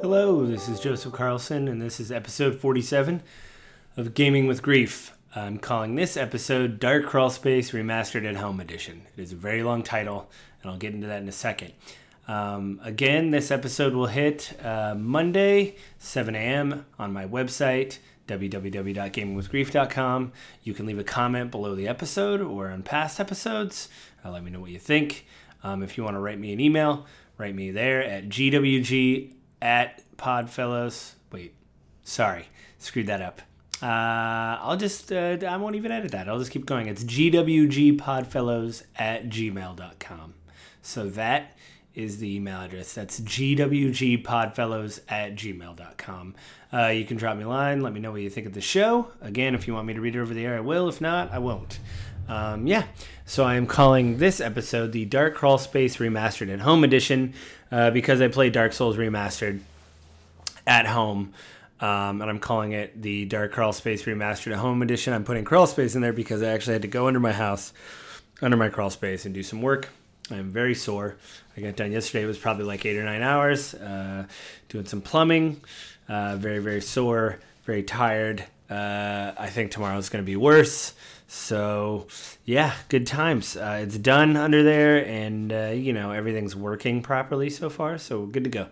Hello, this is Joseph Carlson, and this is episode 47 of Gaming with Grief. I'm calling this episode Dark Crawl Space Remastered at Home Edition. It is a very long title, and I'll get into that in a second. Um, again, this episode will hit uh, Monday, 7 a.m. on my website, www.gamingwithgrief.com. You can leave a comment below the episode or on past episodes. Uh, let me know what you think. Um, if you want to write me an email, write me there at gwg at podfellows. Wait, sorry, screwed that up. Uh, I'll just, uh, I won't even edit that. I'll just keep going. It's gwgpodfellows at gmail.com. So that is the email address. That's gwgpodfellows at gmail.com. Uh, you can drop me a line. Let me know what you think of the show. Again, if you want me to read it over the air, I will. If not, I won't. Um, yeah, so I am calling this episode the Dark Crawl Space Remastered at Home Edition uh, because I played Dark Souls Remastered at home. Um, and I'm calling it the Dark Crawl Space Remastered at Home Edition. I'm putting crawl space in there because I actually had to go under my house, under my crawl space, and do some work. I'm very sore. I got done yesterday. It was probably like eight or nine hours uh, doing some plumbing. Uh, very, very sore, very tired. Uh, I think tomorrow's going to be worse. So, yeah, good times. Uh, it's done under there, and uh, you know everything's working properly so far. So good to go.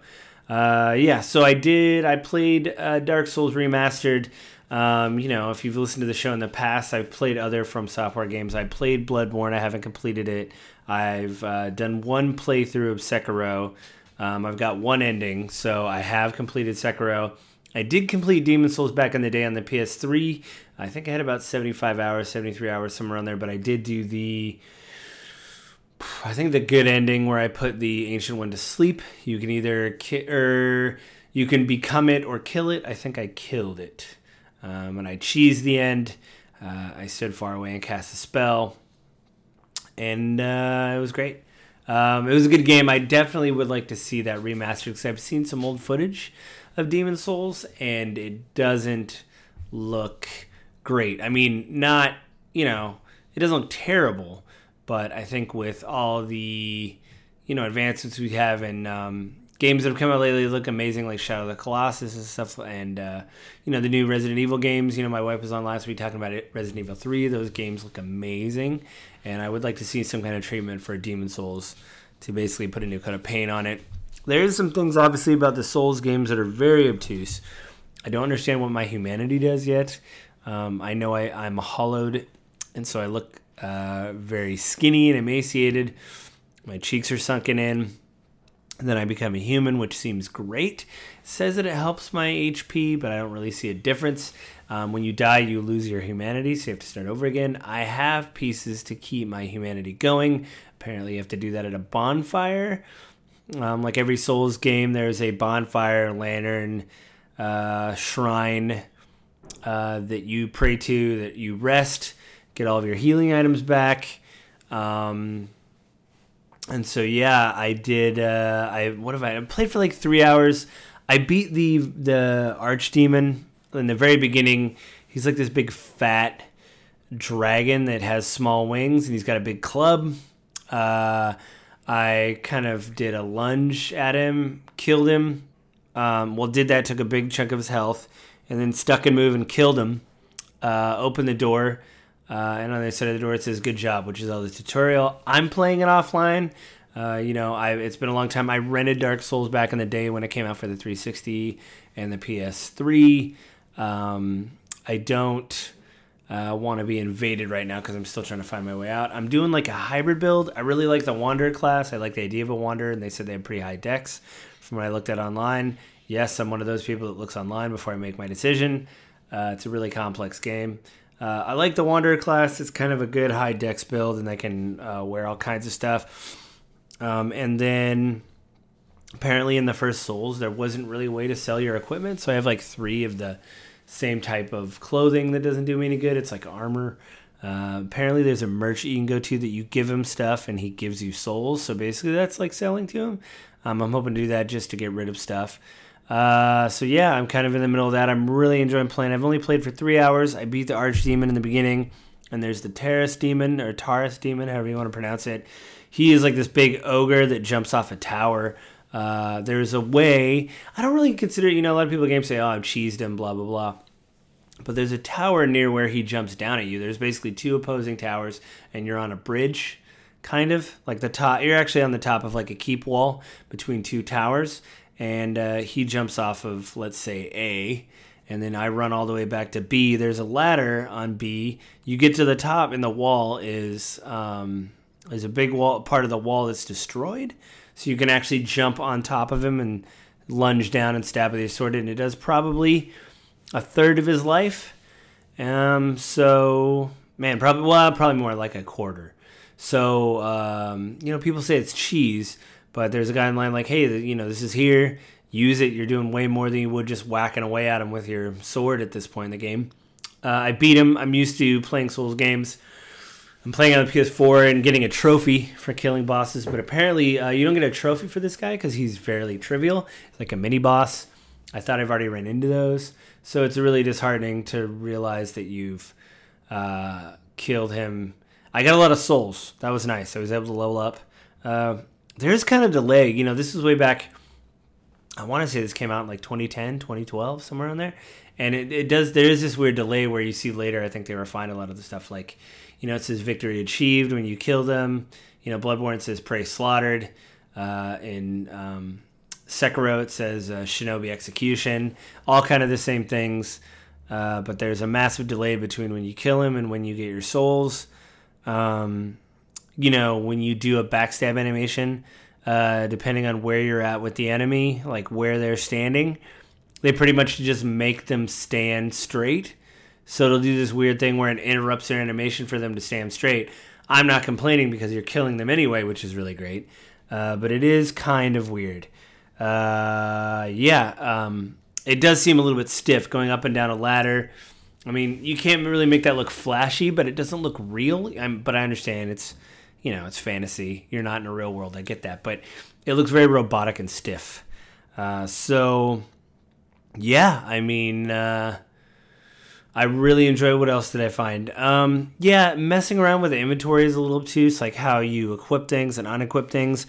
Uh, yeah, so I did. I played uh, Dark Souls Remastered. Um, you know, if you've listened to the show in the past, I've played other From Software games. I played Bloodborne. I haven't completed it. I've uh, done one playthrough of Sekiro. Um, I've got one ending, so I have completed Sekiro. I did complete Demon Souls back in the day on the PS3. I think I had about 75 hours, 73 hours, somewhere around there, but I did do the. I think the good ending where I put the ancient one to sleep. You can either ki- or you can become it or kill it. I think I killed it, um, and I cheesed the end. Uh, I stood far away and cast a spell, and uh, it was great. Um, it was a good game. I definitely would like to see that remastered because I've seen some old footage of Demon Souls, and it doesn't look great. I mean, not you know, it doesn't look terrible, but I think with all the you know advancements we have in um, games that have come out lately, look amazing, like Shadow of the Colossus and stuff, and uh, you know the new Resident Evil games. You know, my wife was on last week talking about it, Resident Evil Three. Those games look amazing, and I would like to see some kind of treatment for Demon Souls to basically put a new coat of paint on it. There's some things obviously about the Souls games that are very obtuse. I don't understand what my humanity does yet. Um, I know I, I'm hollowed, and so I look uh, very skinny and emaciated. My cheeks are sunken in. And then I become a human, which seems great. It says that it helps my HP, but I don't really see a difference. Um, when you die, you lose your humanity, so you have to start over again. I have pieces to keep my humanity going. Apparently, you have to do that at a bonfire. Um, like every Souls game, there's a bonfire, lantern, uh, shrine uh, that you pray to, that you rest, get all of your healing items back. Um, and so yeah, I did. Uh, I what have I? I played for like three hours. I beat the the archdemon in the very beginning. He's like this big fat dragon that has small wings, and he's got a big club. Uh, I kind of did a lunge at him, killed him. Um, well, did that, took a big chunk of his health, and then stuck and move and killed him. Uh, opened the door, uh, and on the other side of the door it says "Good job," which is all the tutorial. I'm playing it offline. Uh, you know, I it's been a long time. I rented Dark Souls back in the day when it came out for the 360 and the PS3. Um, I don't uh, want to be invaded right now because I'm still trying to find my way out. I'm doing like a hybrid build. I really like the Wanderer class. I like the idea of a Wanderer, and they said they have pretty high dex from what I looked at online. Yes, I'm one of those people that looks online before I make my decision. Uh, it's a really complex game. Uh, I like the Wanderer class. It's kind of a good high dex build, and they can uh, wear all kinds of stuff. Um, and then apparently in the first Souls, there wasn't really a way to sell your equipment, so I have like three of the same type of clothing that doesn't do me any good. It's like armor. Uh, apparently, there's a merch you can go to that you give him stuff and he gives you souls. So basically, that's like selling to him. Um, I'm hoping to do that just to get rid of stuff. Uh, so yeah, I'm kind of in the middle of that. I'm really enjoying playing. I've only played for three hours. I beat the archdemon in the beginning. and there's the Terrace demon or Taurus demon, however you want to pronounce it. He is like this big ogre that jumps off a tower. Uh, there's a way. I don't really consider. You know, a lot of people games say, "Oh, I've cheesed him," blah blah blah. But there's a tower near where he jumps down at you. There's basically two opposing towers, and you're on a bridge, kind of like the top. You're actually on the top of like a keep wall between two towers, and uh, he jumps off of let's say A, and then I run all the way back to B. There's a ladder on B. You get to the top, and the wall is um, is a big wall part of the wall that's destroyed, so you can actually jump on top of him and lunge down and stab with your sword. And it does probably a third of his life. Um, so man, probably well, probably more like a quarter. So um, you know, people say it's cheese, but there's a guy in line like, hey, you know, this is here. Use it. You're doing way more than you would just whacking away at him with your sword at this point in the game. Uh, I beat him. I'm used to playing Souls games. I'm playing on the PS4 and getting a trophy for killing bosses, but apparently uh, you don't get a trophy for this guy because he's fairly trivial. It's like a mini boss. I thought I've already ran into those. So it's really disheartening to realize that you've uh, killed him. I got a lot of souls. That was nice. I was able to level up. Uh, there's kind of delay. You know, this is way back. I want to say this came out in like 2010, 2012, somewhere on there. And it, it does, there is this weird delay where you see later, I think they refined a lot of the stuff. Like, you know, it says victory achieved when you kill them. You know, Bloodborne says prey slaughtered. Uh, in um, Sekiro, it says uh, Shinobi Execution, all kind of the same things. Uh, but there's a massive delay between when you kill him and when you get your souls. Um, you know, when you do a backstab animation, uh, depending on where you're at with the enemy, like where they're standing, they pretty much just make them stand straight. So it'll do this weird thing where it interrupts their animation for them to stand straight. I'm not complaining because you're killing them anyway, which is really great. Uh, but it is kind of weird uh, yeah, um, it does seem a little bit stiff going up and down a ladder. I mean, you can't really make that look flashy, but it doesn't look real. I'm, but I understand it's, you know, it's fantasy. You're not in a real world. I get that, but it looks very robotic and stiff. Uh, so, yeah, I mean, uh, I really enjoy. What else did I find? Um, yeah, messing around with the inventory is a little obtuse, like how you equip things and unequip things.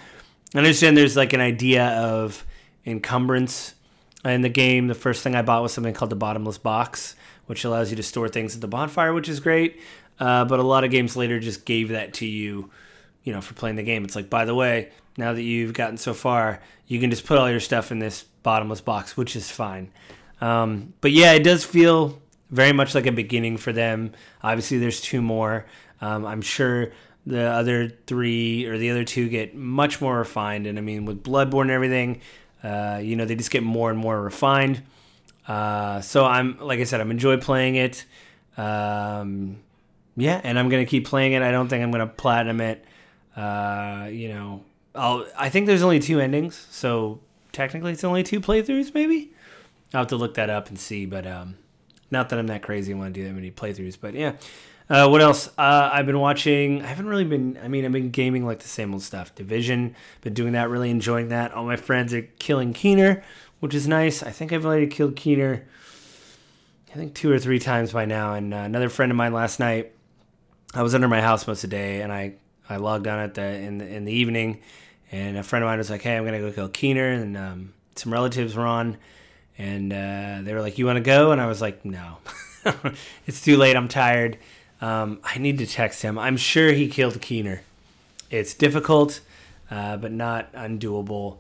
I understand there's like an idea of encumbrance in the game. The first thing I bought was something called the bottomless box, which allows you to store things at the bonfire, which is great. Uh, but a lot of games later just gave that to you, you know, for playing the game. It's like, by the way, now that you've gotten so far, you can just put all your stuff in this bottomless box, which is fine. Um, but yeah, it does feel very much like a beginning for them. Obviously, there's two more. Um, I'm sure the other three or the other two get much more refined. And I mean, with Bloodborne and everything, uh, you know, they just get more and more refined. Uh, so I'm, like I said, I'm enjoy playing it. Um, yeah, and I'm gonna keep playing it. I don't think I'm gonna platinum it. Uh, you know, I'll. I think there's only two endings, so technically it's only two playthroughs. Maybe I'll have to look that up and see. But um, not that I'm that crazy and want to do that many playthroughs. But yeah, uh, what else? Uh, I've been watching. I haven't really been. I mean, I've been gaming like the same old stuff. Division. Been doing that. Really enjoying that. All my friends are killing Keener, which is nice. I think I've already killed Keener. I think two or three times by now. And uh, another friend of mine last night. I was under my house most of the day, and I I logged on at the in the in the evening, and a friend of mine was like, "Hey, I'm gonna go kill Keener," and um, some relatives were on, and uh, they were like, "You want to go?" And I was like, "No, it's too late. I'm tired." Um, I need to text him. I'm sure he killed Keener. It's difficult, uh, but not undoable.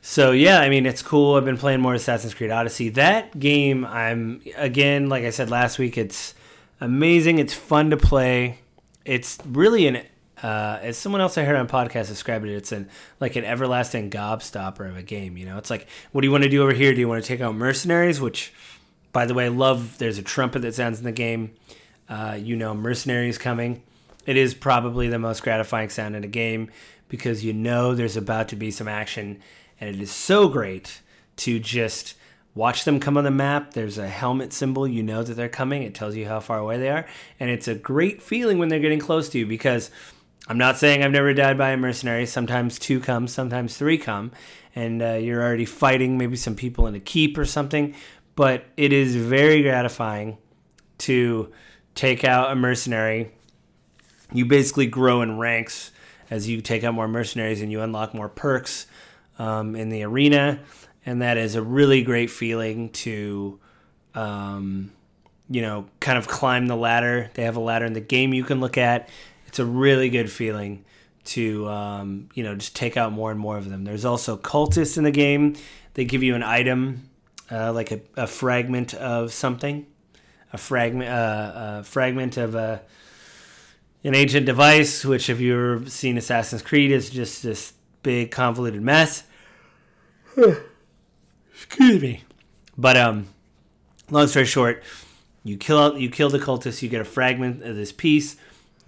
So yeah, I mean it's cool. I've been playing more Assassin's Creed Odyssey. That game, I'm again, like I said last week, it's amazing. It's fun to play. It's really an uh, as someone else I heard on podcast described it, it's an like an everlasting gobstopper of a game. You know, it's like, what do you want to do over here? Do you want to take out mercenaries? Which, by the way, I love. There's a trumpet that sounds in the game. Uh, you know mercenaries coming. It is probably the most gratifying sound in a game because you know there's about to be some action, and it is so great to just watch them come on the map. There's a helmet symbol, you know that they're coming. It tells you how far away they are, and it's a great feeling when they're getting close to you because. I'm not saying I've never died by a mercenary. Sometimes two come, sometimes three come, and uh, you're already fighting maybe some people in a keep or something. But it is very gratifying to take out a mercenary. You basically grow in ranks as you take out more mercenaries and you unlock more perks um, in the arena. And that is a really great feeling to, um, you know, kind of climb the ladder. They have a ladder in the game you can look at. It's a really good feeling to, um, you know, just take out more and more of them. There's also cultists in the game. They give you an item, uh, like a, a, fragment of something, a fragment, uh, a fragment of a an ancient device, which if you've seen Assassin's Creed, is just this big convoluted mess. Excuse me. But um, long story short, you kill you kill the cultist, you get a fragment of this piece.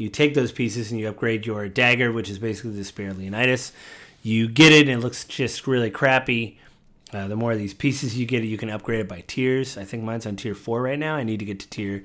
You take those pieces and you upgrade your dagger, which is basically the Spear Leonidas. You get it, and it looks just really crappy. Uh, the more of these pieces you get, you can upgrade it by tiers. I think mine's on tier four right now. I need to get to tier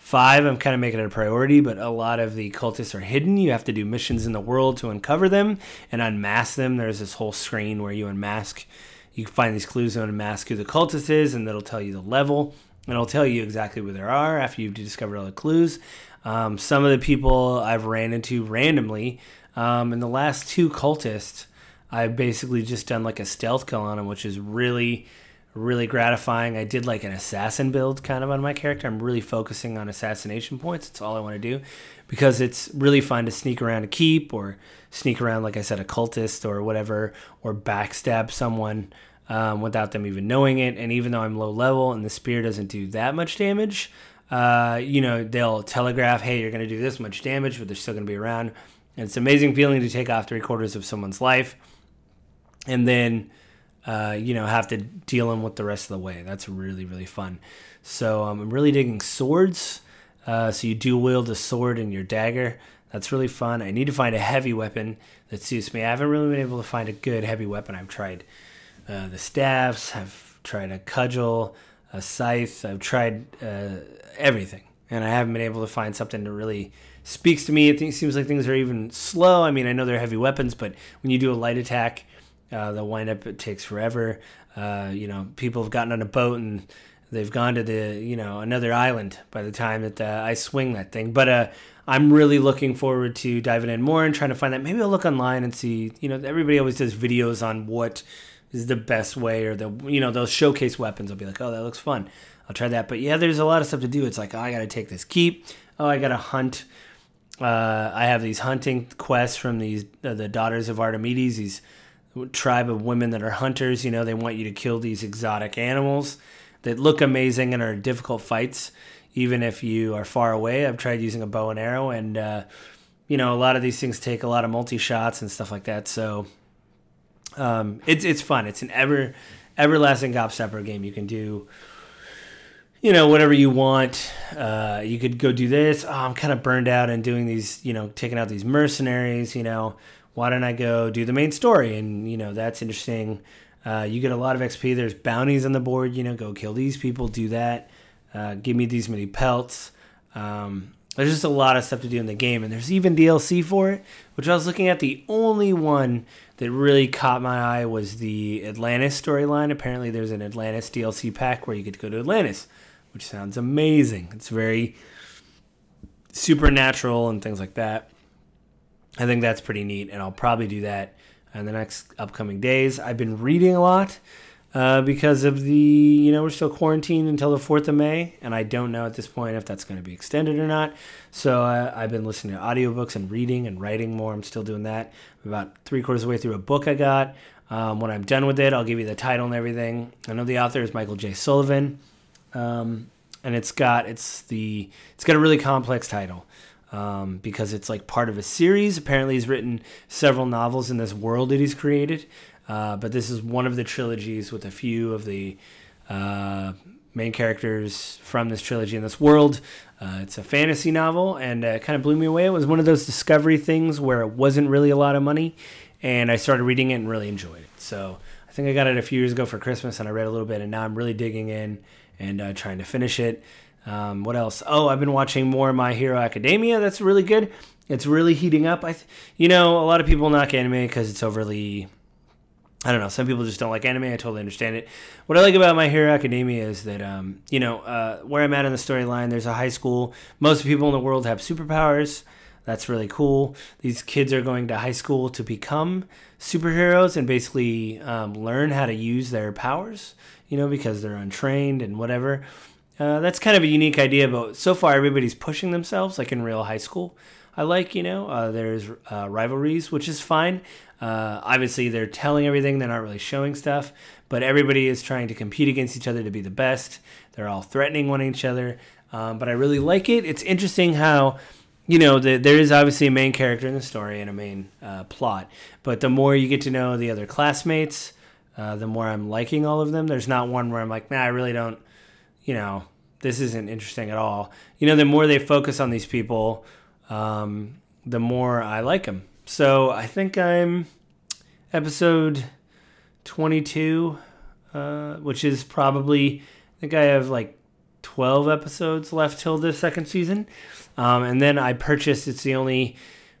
Five, I'm kind of making it a priority, but a lot of the cultists are hidden. You have to do missions in the world to uncover them and unmask them. There's this whole screen where you unmask, you find these clues and unmask who the cultist is, and that'll tell you the level, and it'll tell you exactly where there are after you've discovered all the clues. Um, some of the people I've ran into randomly, um, in the last two cultists, I've basically just done like a stealth kill on them, which is really really gratifying. I did like an assassin build kind of on my character. I'm really focusing on assassination points. That's all I want to do because it's really fun to sneak around a keep or sneak around, like I said, a cultist or whatever, or backstab someone um, without them even knowing it. And even though I'm low level and the spear doesn't do that much damage, uh, you know, they'll telegraph, hey, you're going to do this much damage, but they're still going to be around. And it's an amazing feeling to take off three quarters of someone's life. And then uh, you know, have to deal them with the rest of the way. That's really, really fun. So um, I'm really digging swords. Uh, so you do wield a sword and your dagger. That's really fun. I need to find a heavy weapon that suits me. I haven't really been able to find a good heavy weapon. I've tried uh, the staffs. I've tried a cudgel, a scythe. I've tried uh, everything, and I haven't been able to find something that really speaks to me. It seems like things are even slow. I mean, I know they're heavy weapons, but when you do a light attack, uh, the windup it takes forever. Uh, you know, people have gotten on a boat and they've gone to the you know another island by the time that uh, I swing that thing. But uh, I'm really looking forward to diving in more and trying to find that. Maybe I'll look online and see. You know, everybody always does videos on what is the best way or the you know those showcase weapons. I'll be like, oh, that looks fun. I'll try that. But yeah, there's a lot of stuff to do. It's like, oh, I got to take this keep. Oh, I got to hunt. Uh, I have these hunting quests from these uh, the daughters of Artemides. These tribe of women that are hunters. You know, they want you to kill these exotic animals that look amazing and are difficult fights, even if you are far away. I've tried using a bow and arrow, and uh, you know, a lot of these things take a lot of multi shots and stuff like that. So um, it's it's fun. It's an ever everlasting gobstopper game. You can do. You know, whatever you want. Uh, you could go do this. Oh, I'm kind of burned out and doing these, you know, taking out these mercenaries, you know why don't I go do the main story? And you know that's interesting. Uh, you get a lot of XP. There's bounties on the board. You know, go kill these people, do that. Uh, give me these many pelts. Um, there's just a lot of stuff to do in the game, and there's even DLC for it. Which I was looking at. The only one that really caught my eye was the Atlantis storyline. Apparently, there's an Atlantis DLC pack where you get to go to Atlantis, which sounds amazing. It's very supernatural and things like that. I think that's pretty neat, and I'll probably do that in the next upcoming days. I've been reading a lot uh, because of the, you know, we're still quarantined until the 4th of May, and I don't know at this point if that's going to be extended or not. So uh, I've been listening to audiobooks and reading and writing more. I'm still doing that. I'm about three quarters of the way through a book I got. Um, when I'm done with it, I'll give you the title and everything. I know the author is Michael J. Sullivan, um, and it's got it's the it's got a really complex title um, because it's like part of a series. Apparently, he's written several novels in this world that he's created, uh, but this is one of the trilogies with a few of the uh, main characters from this trilogy in this world. Uh, it's a fantasy novel, and uh, it kind of blew me away. It was one of those discovery things where it wasn't really a lot of money, and I started reading it and really enjoyed it. So I think I got it a few years ago for Christmas, and I read a little bit, and now I'm really digging in and uh, trying to finish it. Um, what else? Oh, I've been watching more My Hero Academia. That's really good. It's really heating up. I, th- you know, a lot of people knock anime because it's overly I don't know. Some people just don't like anime. I totally understand it. What I like about My Hero Academia is that, um, you know, uh, where I'm at in the storyline, there's a high school. Most people in the world have superpowers. That's really cool. These kids are going to high school to become superheroes and basically um, learn how to use their powers, you know, because they're untrained and whatever. Uh, that's kind of a unique idea, but so far everybody's pushing themselves, like in real high school. I like, you know, uh, there's uh, rivalries, which is fine. Uh, obviously, they're telling everything, they're not really showing stuff, but everybody is trying to compete against each other to be the best. They're all threatening one each other, um, but I really like it. It's interesting how. You know, the, there is obviously a main character in the story and a main uh, plot, but the more you get to know the other classmates, uh, the more I'm liking all of them. There's not one where I'm like, nah, I really don't, you know, this isn't interesting at all. You know, the more they focus on these people, um, the more I like them. So I think I'm episode 22, uh, which is probably, I think I have like 12 episodes left till the second season. Um, and then I purchased, it's the only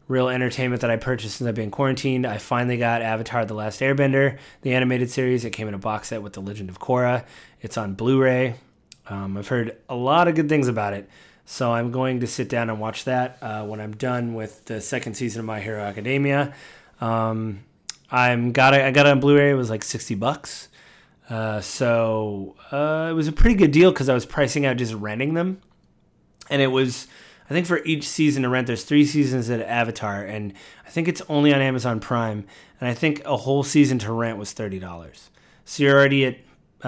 real entertainment that I purchased since I've been quarantined. I finally got Avatar The Last Airbender, the animated series. It came in a box set with The Legend of Korra. It's on Blu ray. Um, I've heard a lot of good things about it. So I'm going to sit down and watch that uh, when I'm done with the second season of My Hero Academia. Um, I'm got it. I got it on Blu-ray. It was like sixty bucks. Uh, so uh, it was a pretty good deal because I was pricing out just renting them, and it was. I think for each season to rent, there's three seasons at Avatar, and I think it's only on Amazon Prime. And I think a whole season to rent was thirty dollars. So you're already at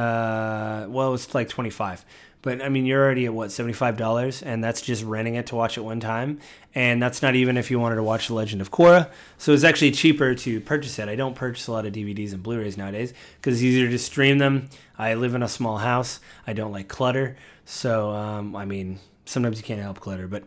uh, well, it was like twenty five. But I mean, you're already at what seventy five dollars, and that's just renting it to watch it one time, and that's not even if you wanted to watch The Legend of Korra. So it's actually cheaper to purchase it. I don't purchase a lot of DVDs and Blu-rays nowadays because it's easier to stream them. I live in a small house. I don't like clutter, so um, I mean, sometimes you can't help clutter. But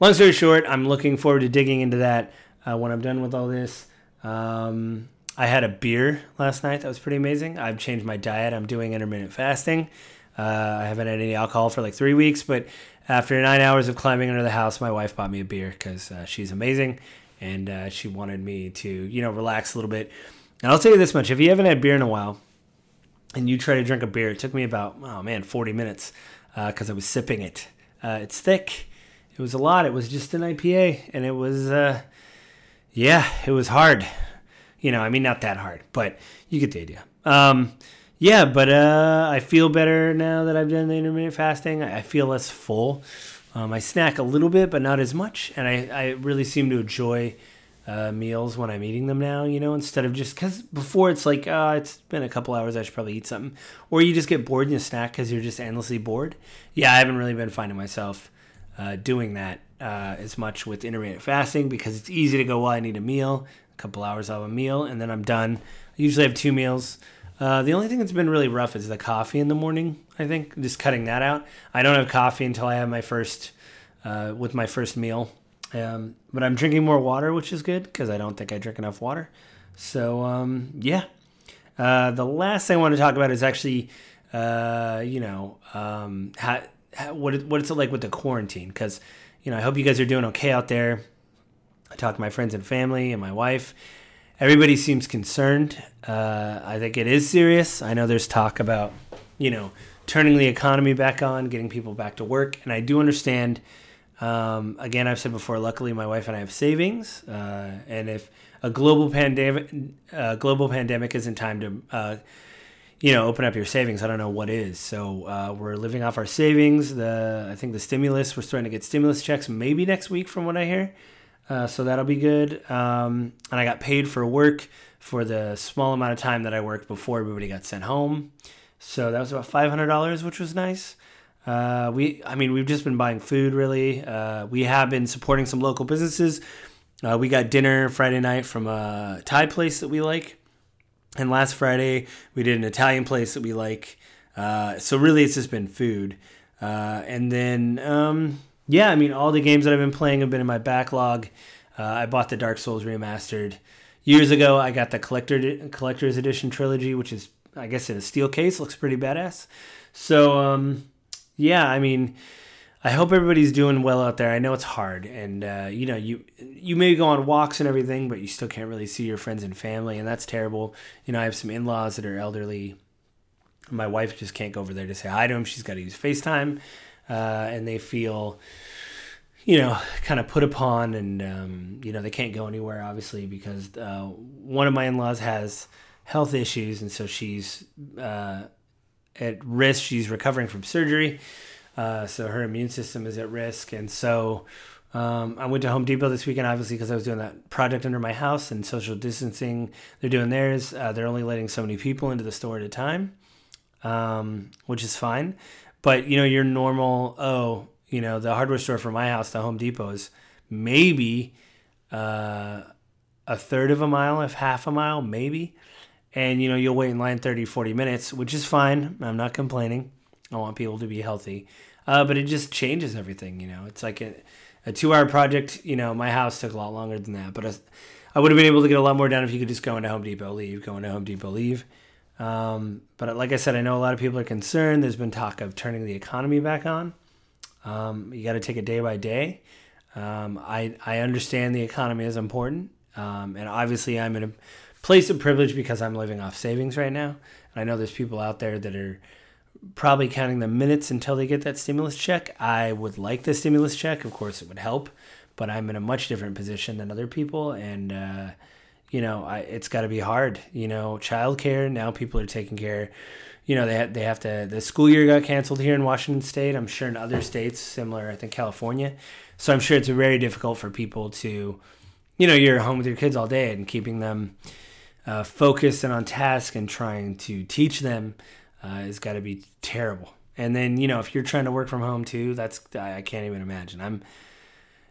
long story short, I'm looking forward to digging into that uh, when I'm done with all this. Um, I had a beer last night. That was pretty amazing. I've changed my diet. I'm doing intermittent fasting. Uh, I haven't had any alcohol for like three weeks, but after nine hours of climbing under the house, my wife bought me a beer because uh, she's amazing and uh, she wanted me to, you know, relax a little bit. And I'll tell you this much: if you haven't had beer in a while, and you try to drink a beer, it took me about oh man, forty minutes because uh, I was sipping it. Uh, it's thick. It was a lot. It was just an IPA, and it was, uh, yeah, it was hard. You know, I mean, not that hard, but you get the idea. Um, yeah, but uh, I feel better now that I've done the intermittent fasting. I feel less full. Um, I snack a little bit, but not as much, and I, I really seem to enjoy uh, meals when I'm eating them now. You know, instead of just because before it's like, uh, it's been a couple hours, I should probably eat something, or you just get bored and you snack because you're just endlessly bored. Yeah, I haven't really been finding myself uh, doing that uh, as much with intermittent fasting because it's easy to go, well, I need a meal, a couple hours of a meal, and then I'm done. I usually have two meals. Uh, the only thing that's been really rough is the coffee in the morning. I think just cutting that out. I don't have coffee until I have my first uh, with my first meal. Um, but I'm drinking more water, which is good because I don't think I drink enough water. So um, yeah. Uh, the last thing I want to talk about is actually, uh, you know, um, how, how, what what it's like with the quarantine because you know I hope you guys are doing okay out there. I talk to my friends and family and my wife everybody seems concerned. Uh, I think it is serious. I know there's talk about, you know, turning the economy back on, getting people back to work, and I do understand. Um, again, I've said before. Luckily, my wife and I have savings, uh, and if a global pandemic, uh, global pandemic isn't time to, uh, you know, open up your savings, I don't know what is. So uh, we're living off our savings. The I think the stimulus we're starting to get stimulus checks maybe next week, from what I hear. Uh, so that'll be good. Um, and I got paid for work for the small amount of time that I worked before everybody got sent home. So that was about five hundred dollars, which was nice. Uh, we, I mean, we've just been buying food. Really, uh, we have been supporting some local businesses. Uh, we got dinner Friday night from a Thai place that we like, and last Friday we did an Italian place that we like. Uh, so really, it's just been food. And then um, yeah, I mean, all the games that I've been playing have been in my backlog. Uh, I bought the Dark Souls remastered years ago. I got the collector collector's edition trilogy, which is I guess in a steel case, looks pretty badass. So um, yeah, I mean, I hope everybody's doing well out there. I know it's hard, and uh, you know you you may go on walks and everything, but you still can't really see your friends and family, and that's terrible. You know, I have some in laws that are elderly. My wife just can't go over there to say hi to them. She's got to use FaceTime, uh, and they feel, you know, kind of put upon, and um, you know they can't go anywhere obviously because uh, one of my in laws has health issues, and so she's uh, at risk. She's recovering from surgery uh, so her immune system is at risk. And so um, I went to Home Depot this weekend, obviously, because I was doing that project under my house and social distancing. They're doing theirs. Uh, they're only letting so many people into the store at a time, um, which is fine. But, you know, your normal, oh, you know, the hardware store for my house, the Home Depot, is maybe uh, a third of a mile, if half a mile, maybe. And, you know, you'll wait in line 30, 40 minutes, which is fine. I'm not complaining. I want people to be healthy. Uh, but it just changes everything, you know. It's like a, a two hour project. You know, my house took a lot longer than that, but I, I would have been able to get a lot more done if you could just go into Home Depot, leave, go into Home Depot, leave. Um, but like I said, I know a lot of people are concerned. There's been talk of turning the economy back on. Um, you got to take it day by day. Um, I I understand the economy is important, um, and obviously I'm in a place of privilege because I'm living off savings right now. And I know there's people out there that are probably counting the minutes until they get that stimulus check. I would like the stimulus check. Of course, it would help, but I'm in a much different position than other people. And, uh, you know, I, it's got to be hard. You know, childcare, now people are taking care. You know, they, ha- they have to, the school year got canceled here in Washington State. I'm sure in other states, similar, I think California. So I'm sure it's very difficult for people to, you know, you're home with your kids all day and keeping them uh, focused and on task and trying to teach them uh, has got to be terrible. And then you know if you're trying to work from home too, that's I can't even imagine. I'm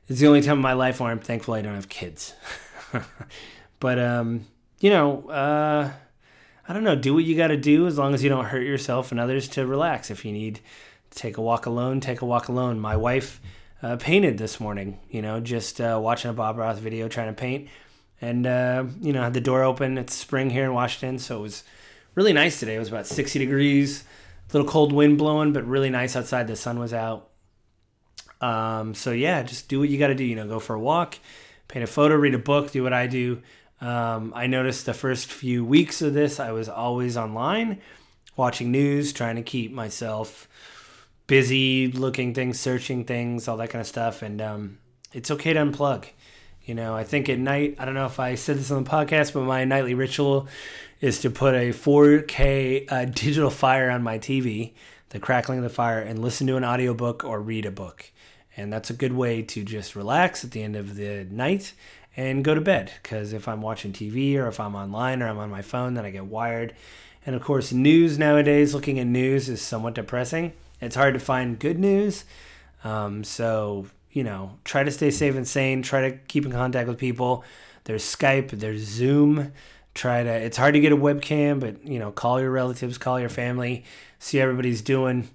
it's the only time in my life where I'm thankful I don't have kids. but um, you know, uh, I don't know. Do what you got to do as long as you don't hurt yourself and others to relax. If you need to take a walk alone, take a walk alone. My wife uh, painted this morning. You know, just uh, watching a Bob Ross video trying to paint, and uh, you know had the door open. It's spring here in Washington, so it was really nice today. It was about 60 degrees, a little cold wind blowing, but really nice outside. The sun was out. Um, so yeah, just do what you got to do. You know, go for a walk, paint a photo, read a book, do what I do. Um, I noticed the first few weeks of this, I was always online, watching news, trying to keep myself busy, looking things, searching things, all that kind of stuff. And um, it's okay to unplug. You know, I think at night, I don't know if I said this on the podcast, but my nightly ritual is to put a 4K uh, digital fire on my TV, the crackling of the fire, and listen to an audiobook or read a book. And that's a good way to just relax at the end of the night and go to bed. Because if I'm watching TV or if I'm online or I'm on my phone, then I get wired. And of course, news nowadays, looking at news is somewhat depressing. It's hard to find good news. Um, so, you know, try to stay safe and sane. Try to keep in contact with people. There's Skype, there's Zoom try to it's hard to get a webcam but you know call your relatives call your family see everybody's doing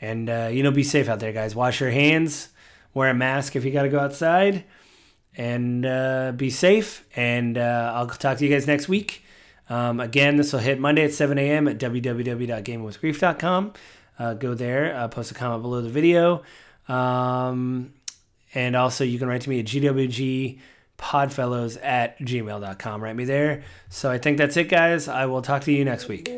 and uh, you know be safe out there guys wash your hands wear a mask if you got to go outside and uh, be safe and uh, i'll talk to you guys next week um, again this will hit monday at 7 a.m at www.gamingwithgrief.com uh, go there uh, post a comment below the video um, and also you can write to me at gwg podfellows at gmail.com. Write me there. So I think that's it, guys. I will talk to you next week.